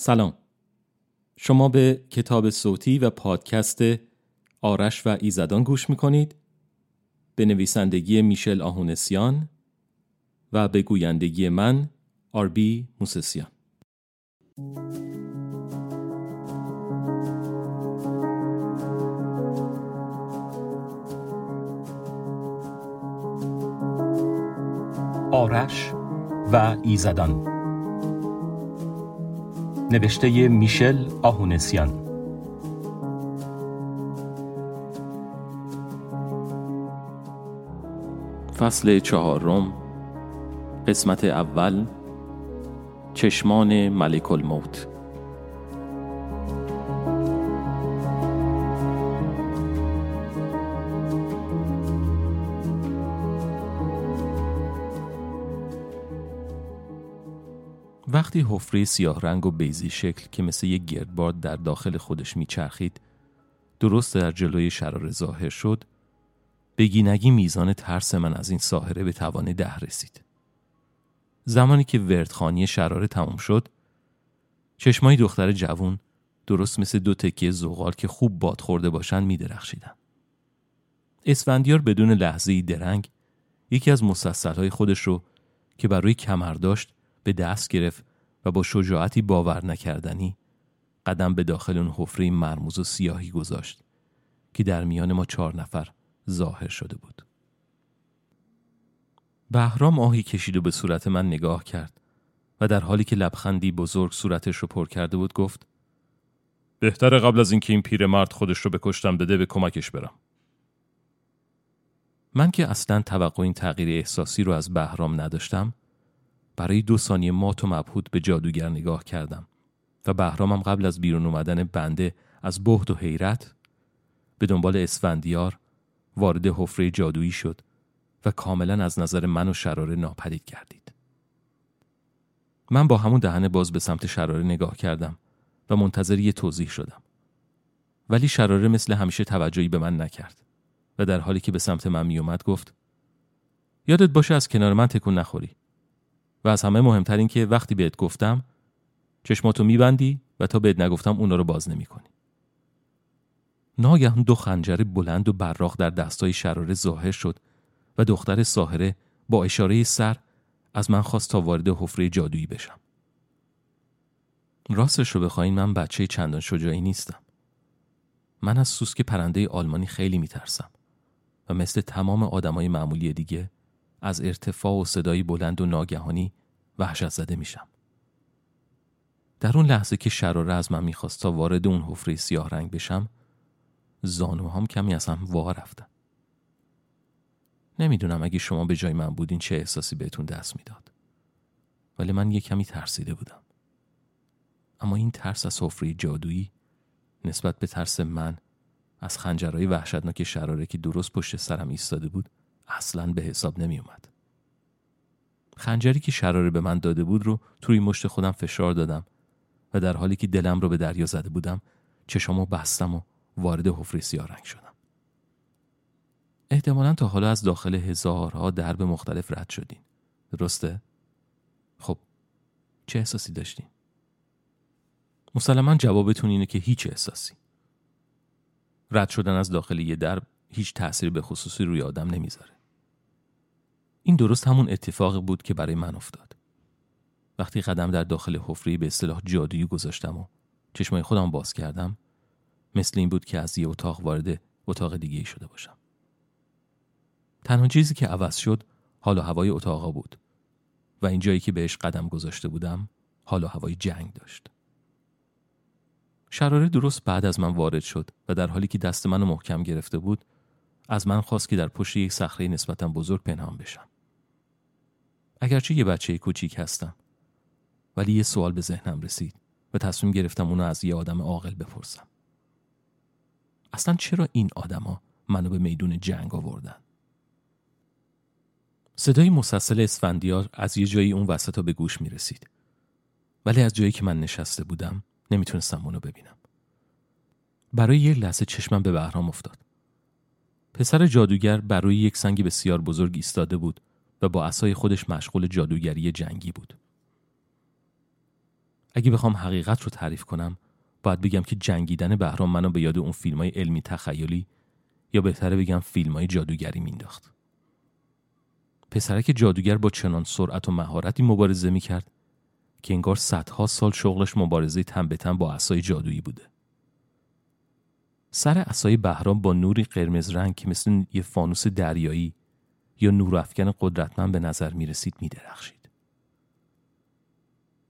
سلام. شما به کتاب صوتی و پادکست آرش و ایزدان گوش می‌کنید. به نویسندگی میشل آهونسیان و به گویندگی من آربی موسسیان. آرش و ایزدان نوشته میشل آهونسیان. فصل چهارم قسمت اول چشمان ملک الموت. وقتی حفره سیاه رنگ و بیزی شکل که مثل یک گردباد در داخل خودش میچرخید درست در جلوی شرار ظاهر شد بگی میزان ترس من از این ساحره به توان ده رسید زمانی که وردخانی شراره تمام شد چشمای دختر جوون درست مثل دو تکیه زغال که خوب باد خورده باشن می درخشیدن. اسفندیار بدون لحظه درنگ یکی از های خودش رو که برای کمر داشت به دست گرفت و با شجاعتی باور نکردنی قدم به داخل اون حفره مرموز و سیاهی گذاشت که در میان ما چهار نفر ظاهر شده بود. بهرام آهی کشید و به صورت من نگاه کرد و در حالی که لبخندی بزرگ صورتش رو پر کرده بود گفت بهتر قبل از اینکه این پیرمرد خودش رو بکشتم بده به کمکش برم. من که اصلا توقع این تغییر احساسی رو از بهرام نداشتم برای دو ثانیه مات و مبهوت به جادوگر نگاه کردم و بهرامم قبل از بیرون اومدن بنده از بهد و حیرت به دنبال اسفندیار وارد حفره جادویی شد و کاملا از نظر من و شراره ناپدید گردید. من با همون دهن باز به سمت شراره نگاه کردم و منتظر یه توضیح شدم. ولی شراره مثل همیشه توجهی به من نکرد و در حالی که به سمت من میومد گفت یادت باشه از کنار من تکون نخوری و از همه مهمتر این که وقتی بهت گفتم چشماتو میبندی و تا بهت نگفتم اونا رو باز نمی‌کنی. ناگهان دو خنجر بلند و براق در دستای شراره ظاهر شد و دختر ساهره با اشاره سر از من خواست تا وارد حفره جادویی بشم. راستش رو بخواین من بچه چندان شجاعی نیستم. من از سوسک پرنده آلمانی خیلی میترسم و مثل تمام آدمای معمولی دیگه از ارتفاع و صدایی بلند و ناگهانی وحشت زده میشم. در اون لحظه که شراره از من می‌خواست تا وارد اون حفره سیاه رنگ بشم زانوهام کمی از هم وا رفتن. نمی‌دونم اگه شما به جای من بودین چه احساسی بهتون دست می‌داد. ولی من یه کمی ترسیده بودم. اما این ترس از حفره جادویی نسبت به ترس من از خنجرهای وحشتناک شراره که درست پشت سرم ایستاده بود اصلا به حساب نمی اومد. خنجری که شراره به من داده بود رو توی مشت خودم فشار دادم و در حالی که دلم رو به دریا زده بودم چشمو بستم و وارد حفره سیاه رنگ شدم. احتمالا تا حالا از داخل هزارها درب مختلف رد شدین. درسته؟ خب چه احساسی داشتین؟ مسلما جوابتون اینه که هیچ احساسی. رد شدن از داخل یه درب هیچ تأثیری به خصوصی روی آدم نمی‌ذاره. این درست همون اتفاق بود که برای من افتاد. وقتی قدم در داخل حفره به اصطلاح جادویی گذاشتم و چشمای خودم باز کردم مثل این بود که از یه اتاق وارد اتاق دیگه شده باشم. تنها چیزی که عوض شد حال و هوای اتاقا بود و این جایی که بهش قدم گذاشته بودم حال و هوای جنگ داشت. شراره درست بعد از من وارد شد و در حالی که دست منو محکم گرفته بود از من خواست که در پشت یک صخره نسبتا بزرگ پنهان بشم. اگرچه یه بچه کوچیک هستم ولی یه سوال به ذهنم رسید و تصمیم گرفتم اونو از یه آدم عاقل بپرسم. اصلا چرا این آدما منو به میدون جنگ آوردن؟ صدای مسلسل اسفندیار از یه جایی اون وسط به گوش می رسید. ولی از جایی که من نشسته بودم نمی‌تونستم اونو ببینم. برای یه لحظه چشمم به بهرام افتاد. پسر جادوگر برای یک سنگ بسیار بزرگ ایستاده بود و با اسای خودش مشغول جادوگری جنگی بود. اگه بخوام حقیقت رو تعریف کنم باید بگم که جنگیدن بهرام منو به یاد اون فیلم های علمی تخیلی یا بهتره بگم فیلم های جادوگری مینداخت پسرک جادوگر با چنان سرعت و مهارتی مبارزه می‌کرد که انگار صدها سال شغلش مبارزه تن به تن با اسای جادویی بوده سر اسای بهرام با نوری قرمز رنگ که مثل یه فانوس دریایی یا نور افکن قدرتمند به نظر می رسید می درخشید.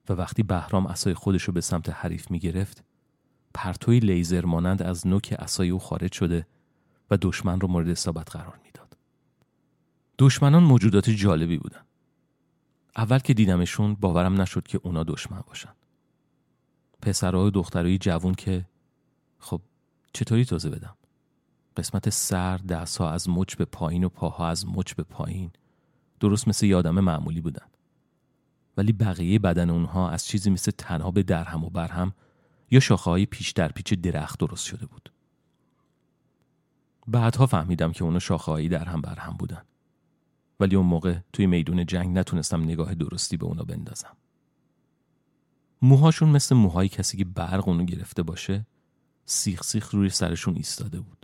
و وقتی بهرام اسای خودش رو به سمت حریف می گرفت پرتوی لیزر مانند از نوک اسای او خارج شده و دشمن رو مورد اصابت قرار می‌داد. دشمنان موجودات جالبی بودن. اول که دیدمشون باورم نشد که اونا دشمن باشن. پسرها و دخترای جوون که خب چطوری توضیح بدم؟ قسمت سر دستها از مچ به پایین و پاها از مچ به پایین درست مثل یادم معمولی بودن. ولی بقیه بدن اونها از چیزی مثل تنها به درهم و برهم یا شاخه های پیش در پیچ درخت درست شده بود. بعدها فهمیدم که اونو شاخه هایی در هم بر هم بودن. ولی اون موقع توی میدون جنگ نتونستم نگاه درستی به اونا بندازم. موهاشون مثل موهای کسی که برق اونو گرفته باشه سیخ سیخ روی سرشون ایستاده بود.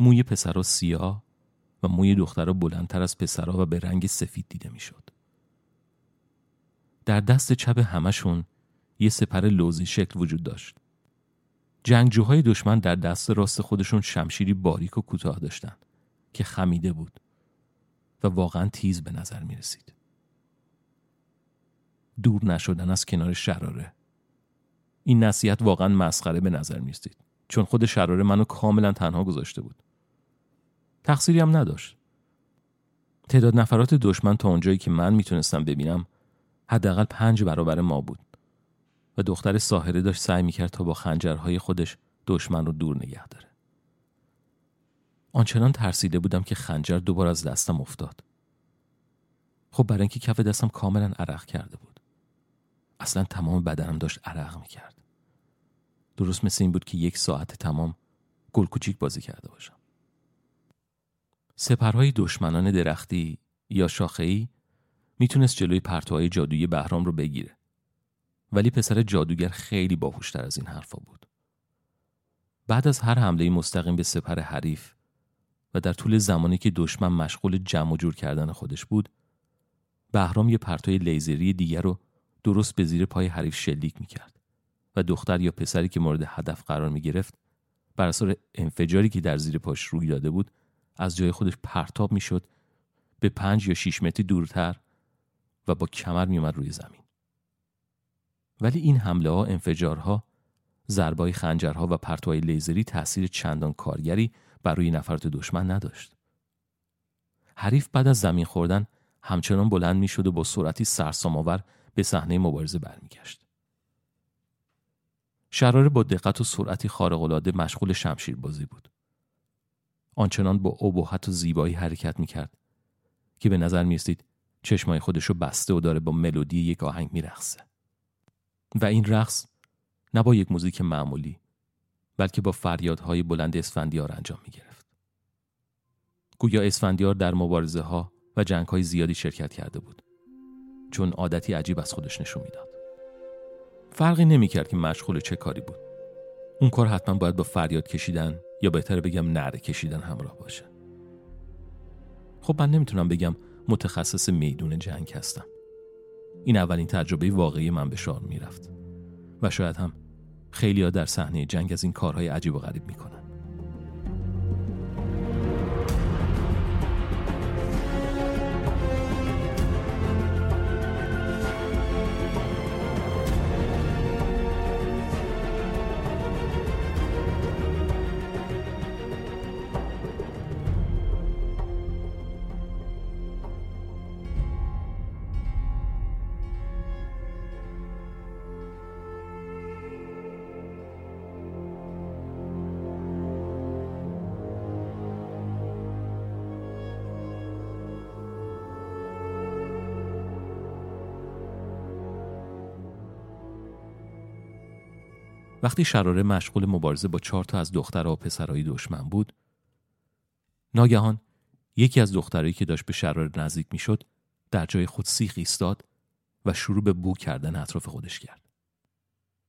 موی پسرها سیاه و موی دخترها بلندتر از پسرها و به رنگ سفید دیده می‌شد. در دست چپ همشون یه سپر لوزی شکل وجود داشت. جنگجوهای دشمن در دست راست خودشون شمشیری باریک و کوتاه داشتند که خمیده بود و واقعا تیز به نظر می رسید. دور نشدن از کنار شراره این نصیحت واقعا مسخره به نظر می رسید چون خود شراره منو کاملا تنها گذاشته بود تقصیری هم نداشت تعداد نفرات دشمن تا اونجایی که من می‌تونستم ببینم حداقل پنج برابر ما بود و دختر ساحره داشت سعی می‌کرد تا با خنجرهای خودش دشمن رو دور نگه داره. آنچنان ترسیده بودم که خنجر دوبار از دستم افتاد. خب برای اینکه کف دستم کاملا عرق کرده بود. اصلا تمام بدنم داشت عرق می‌کرد. درست مثل این بود که یک ساعت تمام گل کوچیک بازی کرده باشم. سپرهای دشمنان درختی یا شاخه‌ای می‌تونست جلوی پرتوهای جادویی بهرام رو بگیره. ولی پسر جادوگر خیلی باهوشتر از این حرفا بود. بعد از هر حمله مستقیم به سپر حریف و در طول زمانی که دشمن مشغول جمع و جور کردن خودش بود، بهرام یه پرتوی لیزری دیگر رو درست به زیر پای حریف شلیک می‌کرد و دختر یا پسری که مورد هدف قرار می گرفت بر اثر انفجاری که در زیر پاش روی داده بود از جای خودش پرتاب می‌شد به پنج یا شیش متری دورتر و با کمر میومد روی زمین. ولی این حمله ها انفجارها ضربای خنجرها و پرتوهای لیزری تاثیر چندان کارگری بر روی نفرات دشمن نداشت. حریف بعد از زمین خوردن همچنان بلند می‌شد و با سرعتی سرسام‌آور به صحنه مبارزه برمیگشت. شراره با دقت و سرعتی خارق‌العاده مشغول شمشیر بازی بود. آنچنان با ابهت و زیبایی حرکت می‌کرد که به نظر میستید چشمای خودش رو بسته و داره با ملودی یک آهنگ میرقصه. و این رقص نه با یک موزیک معمولی بلکه با فریادهای بلند اسفندیار انجام می گرفت. گویا اسفندیار در مبارزه ها و جنگ های زیادی شرکت کرده بود چون عادتی عجیب از خودش نشون می‌داد. فرقی نمی کرد که مشغول چه کاری بود. اون کار حتما باید با فریاد کشیدن یا بهتر بگم نره کشیدن همراه باشه. خب من نمی‌تونم بگم متخصص میدون جنگ هستم. این اولین تجربه واقعی من به شار می‌رفت و شاید هم خیلی ها در صحنه جنگ از این کارهای عجیب و غریب می‌کنن وقتی شراره مشغول مبارزه با چهار تا از دخترها و پسرهای دشمن بود ناگهان یکی از دخترایی که داشت به شراره نزدیک می‌شد در جای خود سیخ ایستاد و شروع به بو کردن اطراف خودش کرد.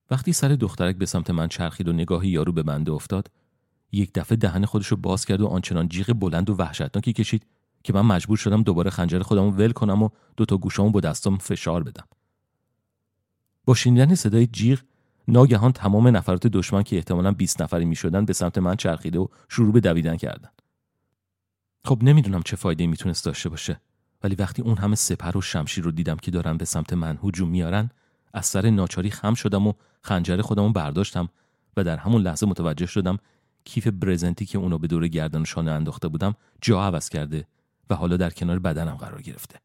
وقتی سر دخترک به سمت من چرخید و نگاهی یارو به بنده افتاد یک دفعه دهن خودش رو باز کرد و آنچنان جیغ بلند و وحشتناکی کشید که من مجبور شدم دوباره خنجر خودم ول کنم و دو تا گوشامو با دستام فشار بدم. با شنیدن صدای جیغ ناگهان تمام نفرات دشمن که احتمالا 20 نفری می شدن به سمت من چرخیده و شروع به دویدن کردن. خب نمی‌دونم چه فایده می‌تونست داشته باشه ولی وقتی اون همه سپر و شمشیر رو دیدم که دارن به سمت من هجوم میارن از سر ناچاری خم شدم و خنجر خودم رو برداشتم و در همون لحظه متوجه شدم کیف برزنتی که اونو به دور گردن و شانه انداخته بودم جا عوض کرده و حالا در کنار بدنم قرار گرفته.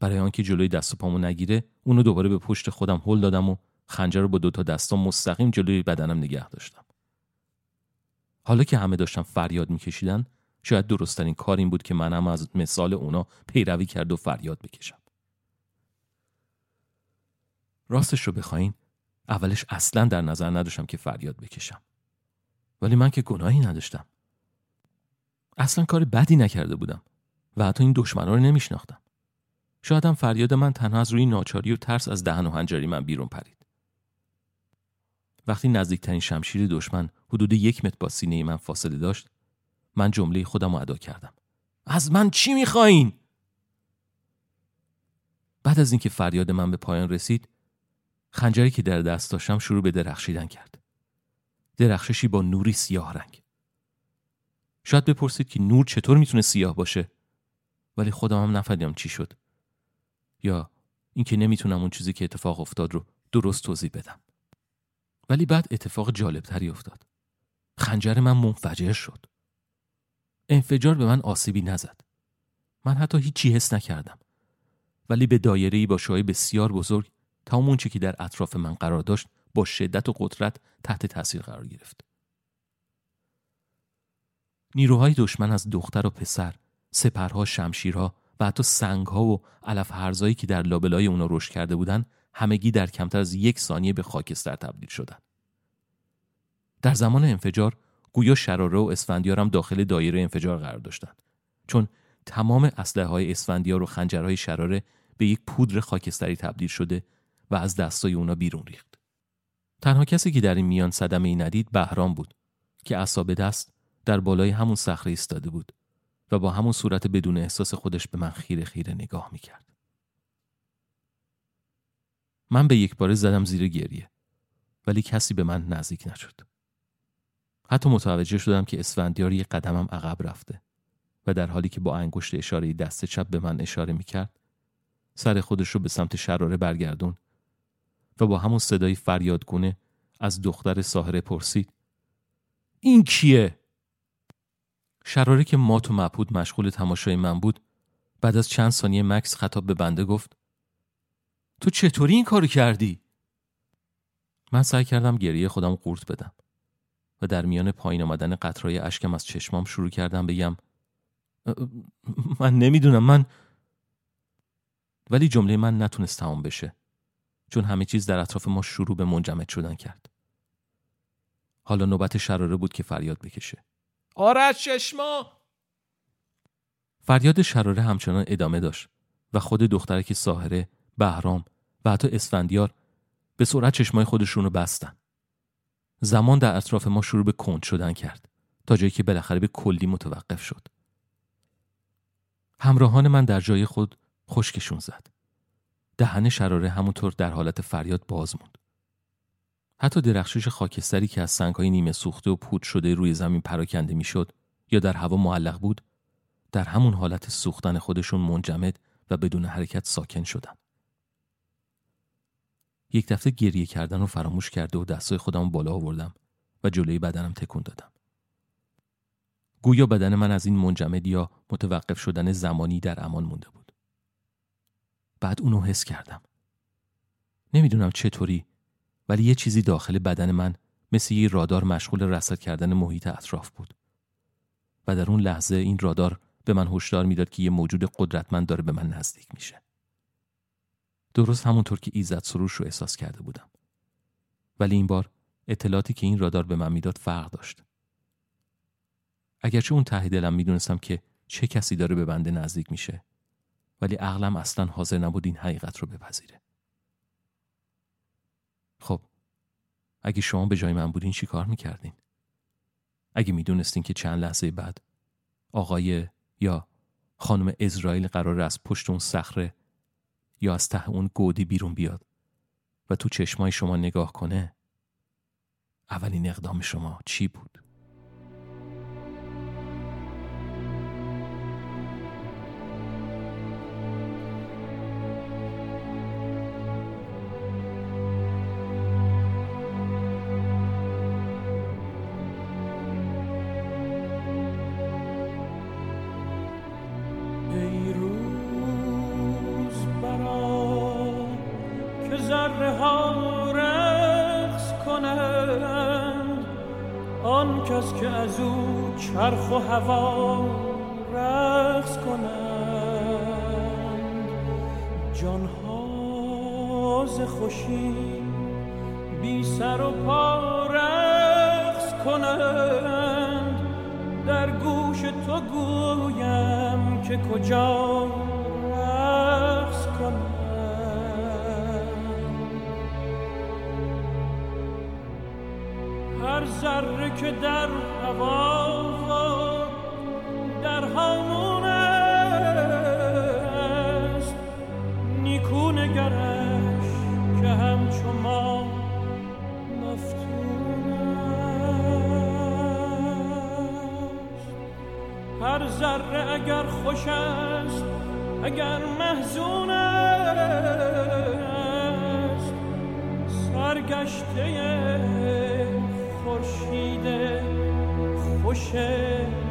برای آنکه جلوی دست و پامو نگیره اونو دوباره به پشت خودم هل دادم و خنجر رو با دوتا دستام مستقیم جلوی بدنم نگه داشتم. حالا که همه داشتم فریاد میکشیدن شاید درستترین کار این بود که منم از مثال اونا پیروی کرد و فریاد بکشم. راستش رو بخواین اولش اصلا در نظر نداشتم که فریاد بکشم. ولی من که گناهی نداشتم. اصلا کار بدی نکرده بودم و حتی این دشمنا رو نمیشناختم. شاید هم فریاد من تنها از روی ناچاری و ترس از دهن و هنجاری من بیرون پرید. وقتی نزدیکترین شمشیر دشمن حدود یک متر با سینه من فاصله داشت من جمله خودم رو ادا کردم. از من چی می‌خواین؟ بعد از اینکه فریاد من به پایان رسید خنجری که در دست داشتم شروع به درخشیدن کرد. درخششی با نوری سیاه رنگ. شاید بپرسید که نور چطور می‌تونه سیاه باشه؟ ولی خودم هم نفهمیدم چی شد. یا اینکه نمی‌تونم اون چیزی که اتفاق افتاد رو درست توضیح بدم. ولی بعد اتفاق جالب تری افتاد. خنجر من منفجر شد. انفجار به من آسیبی نزد. من حتی هیچی حس نکردم. ولی به دایره‌ای با شعای بسیار بزرگ تمام اونچه که در اطراف من قرار داشت با شدت و قدرت تحت تاثیر قرار گرفت. نیروهای دشمن از دختر و پسر سپرها شمشیرها و حتی سنگها و علف هرزایی که در لابلای اونا رشد کرده بودند همگی در کمتر از یک ثانیه به خاکستر تبدیل شدند. در زمان انفجار گویا شراره و اسفندیار هم داخل دایره انفجار قرار داشتند. چون تمام اسلحه های اسفندیار و خنجرهای شراره به یک پودر خاکستری تبدیل شده و از دستای اونا بیرون ریخت. تنها کسی که در این میان صدمه ای ندید بهرام بود که اصاب دست در بالای همون صخره ایستاده بود و با همون صورت بدون احساس خودش به من خیره خیره نگاه می‌کرد. من به یک باره زدم زیر گریه ولی کسی به من نزدیک نشد. حتی متوجه شدم که اسفندیار یک قدمم عقب رفته و در حالی که با انگشت اشاره دست چپ به من اشاره می‌کرد سر خودش رو به سمت شراره برگردون و با همون صدای فریادگونه از دختر ساهره پرسید این کیه؟ شراره که مات و مبهود مشغول تماشای من بود بعد از چند ثانیه مکس خطاب به بنده گفت تو چطوری این کارو کردی؟ من سعی کردم گریه خودم قورت بدم و در میان پایین آمدن قطرهای اشکم از چشمام شروع کردم بگم من نمی‌دونم من ولی جمله من نتونست تمام بشه چون همه چیز در اطراف ما شروع به منجمد شدن کرد. حالا نوبت شراره بود که فریاد بکشه. آرش چشما! فریاد شراره همچنان ادامه داشت و خود دخترک ساهره بهرام و حتی اسفندیار به سرعت چشمای خودشون رو بستن. زمان در اطراف ما شروع به کند شدن کرد تا جایی که بالاخره به کلی متوقف شد. همراهان من در جای خود خشکشون زد. دهن شراره همونطور در حالت فریاد باز موند. حتی درخشش خاکستری که از سنگهای نیمه سوخته و پود شده روی زمین پراکنده می‌شد یا در هوا معلق بود در همون حالت سوختن خودشون منجمد و بدون حرکت ساکن شدن. یک دفعه گریه کردن رو فراموش کرده و دستای خودم بالا آوردم و جلوی بدنم تکون دادم. گویا بدن من از این منجمد یا متوقف شدن زمانی در امان مونده بود. بعد اونو حس کردم. نمی‌دونم چطوری ولی یه چیزی داخل بدن من مثل یه رادار مشغول رصد کردن محیط اطراف بود. و در اون لحظه این رادار به من هشدار می‌داد که یه موجود قدرتمند داره به من نزدیک میشه. درست همونطور که ایزد سروش رو احساس کرده بودم. ولی این بار اطلاعاتی که این رادار به من می‌داد فرق داشت. اگرچه اون ته دلم می‌دونستم که چه کسی داره به بنده نزدیک میشه ولی عقلم اصلا حاضر نبود این حقیقت رو بپذیره. اگه شما به جای من بودین چی کار می‌کردین؟ اگه می‌دونستین که چند لحظه بعد آقای یا خانم اسرائیل قرار از پشت اون صخره یا از ته اون گودی بیرون بیاد و تو چشمای شما نگاه کنه اولین اقدام شما چی بود؟ چرخ و هوا رقص کنند. جانها ز خوشی بی سر و پا رقص کنند. در گوش تو گویم که کجا رقص کنند. هر ذره که در نیکو نگرش که همچو ما مفتون است هر ذره اگر خوش است اگر محزون است. سرگشته خورشید خوش بی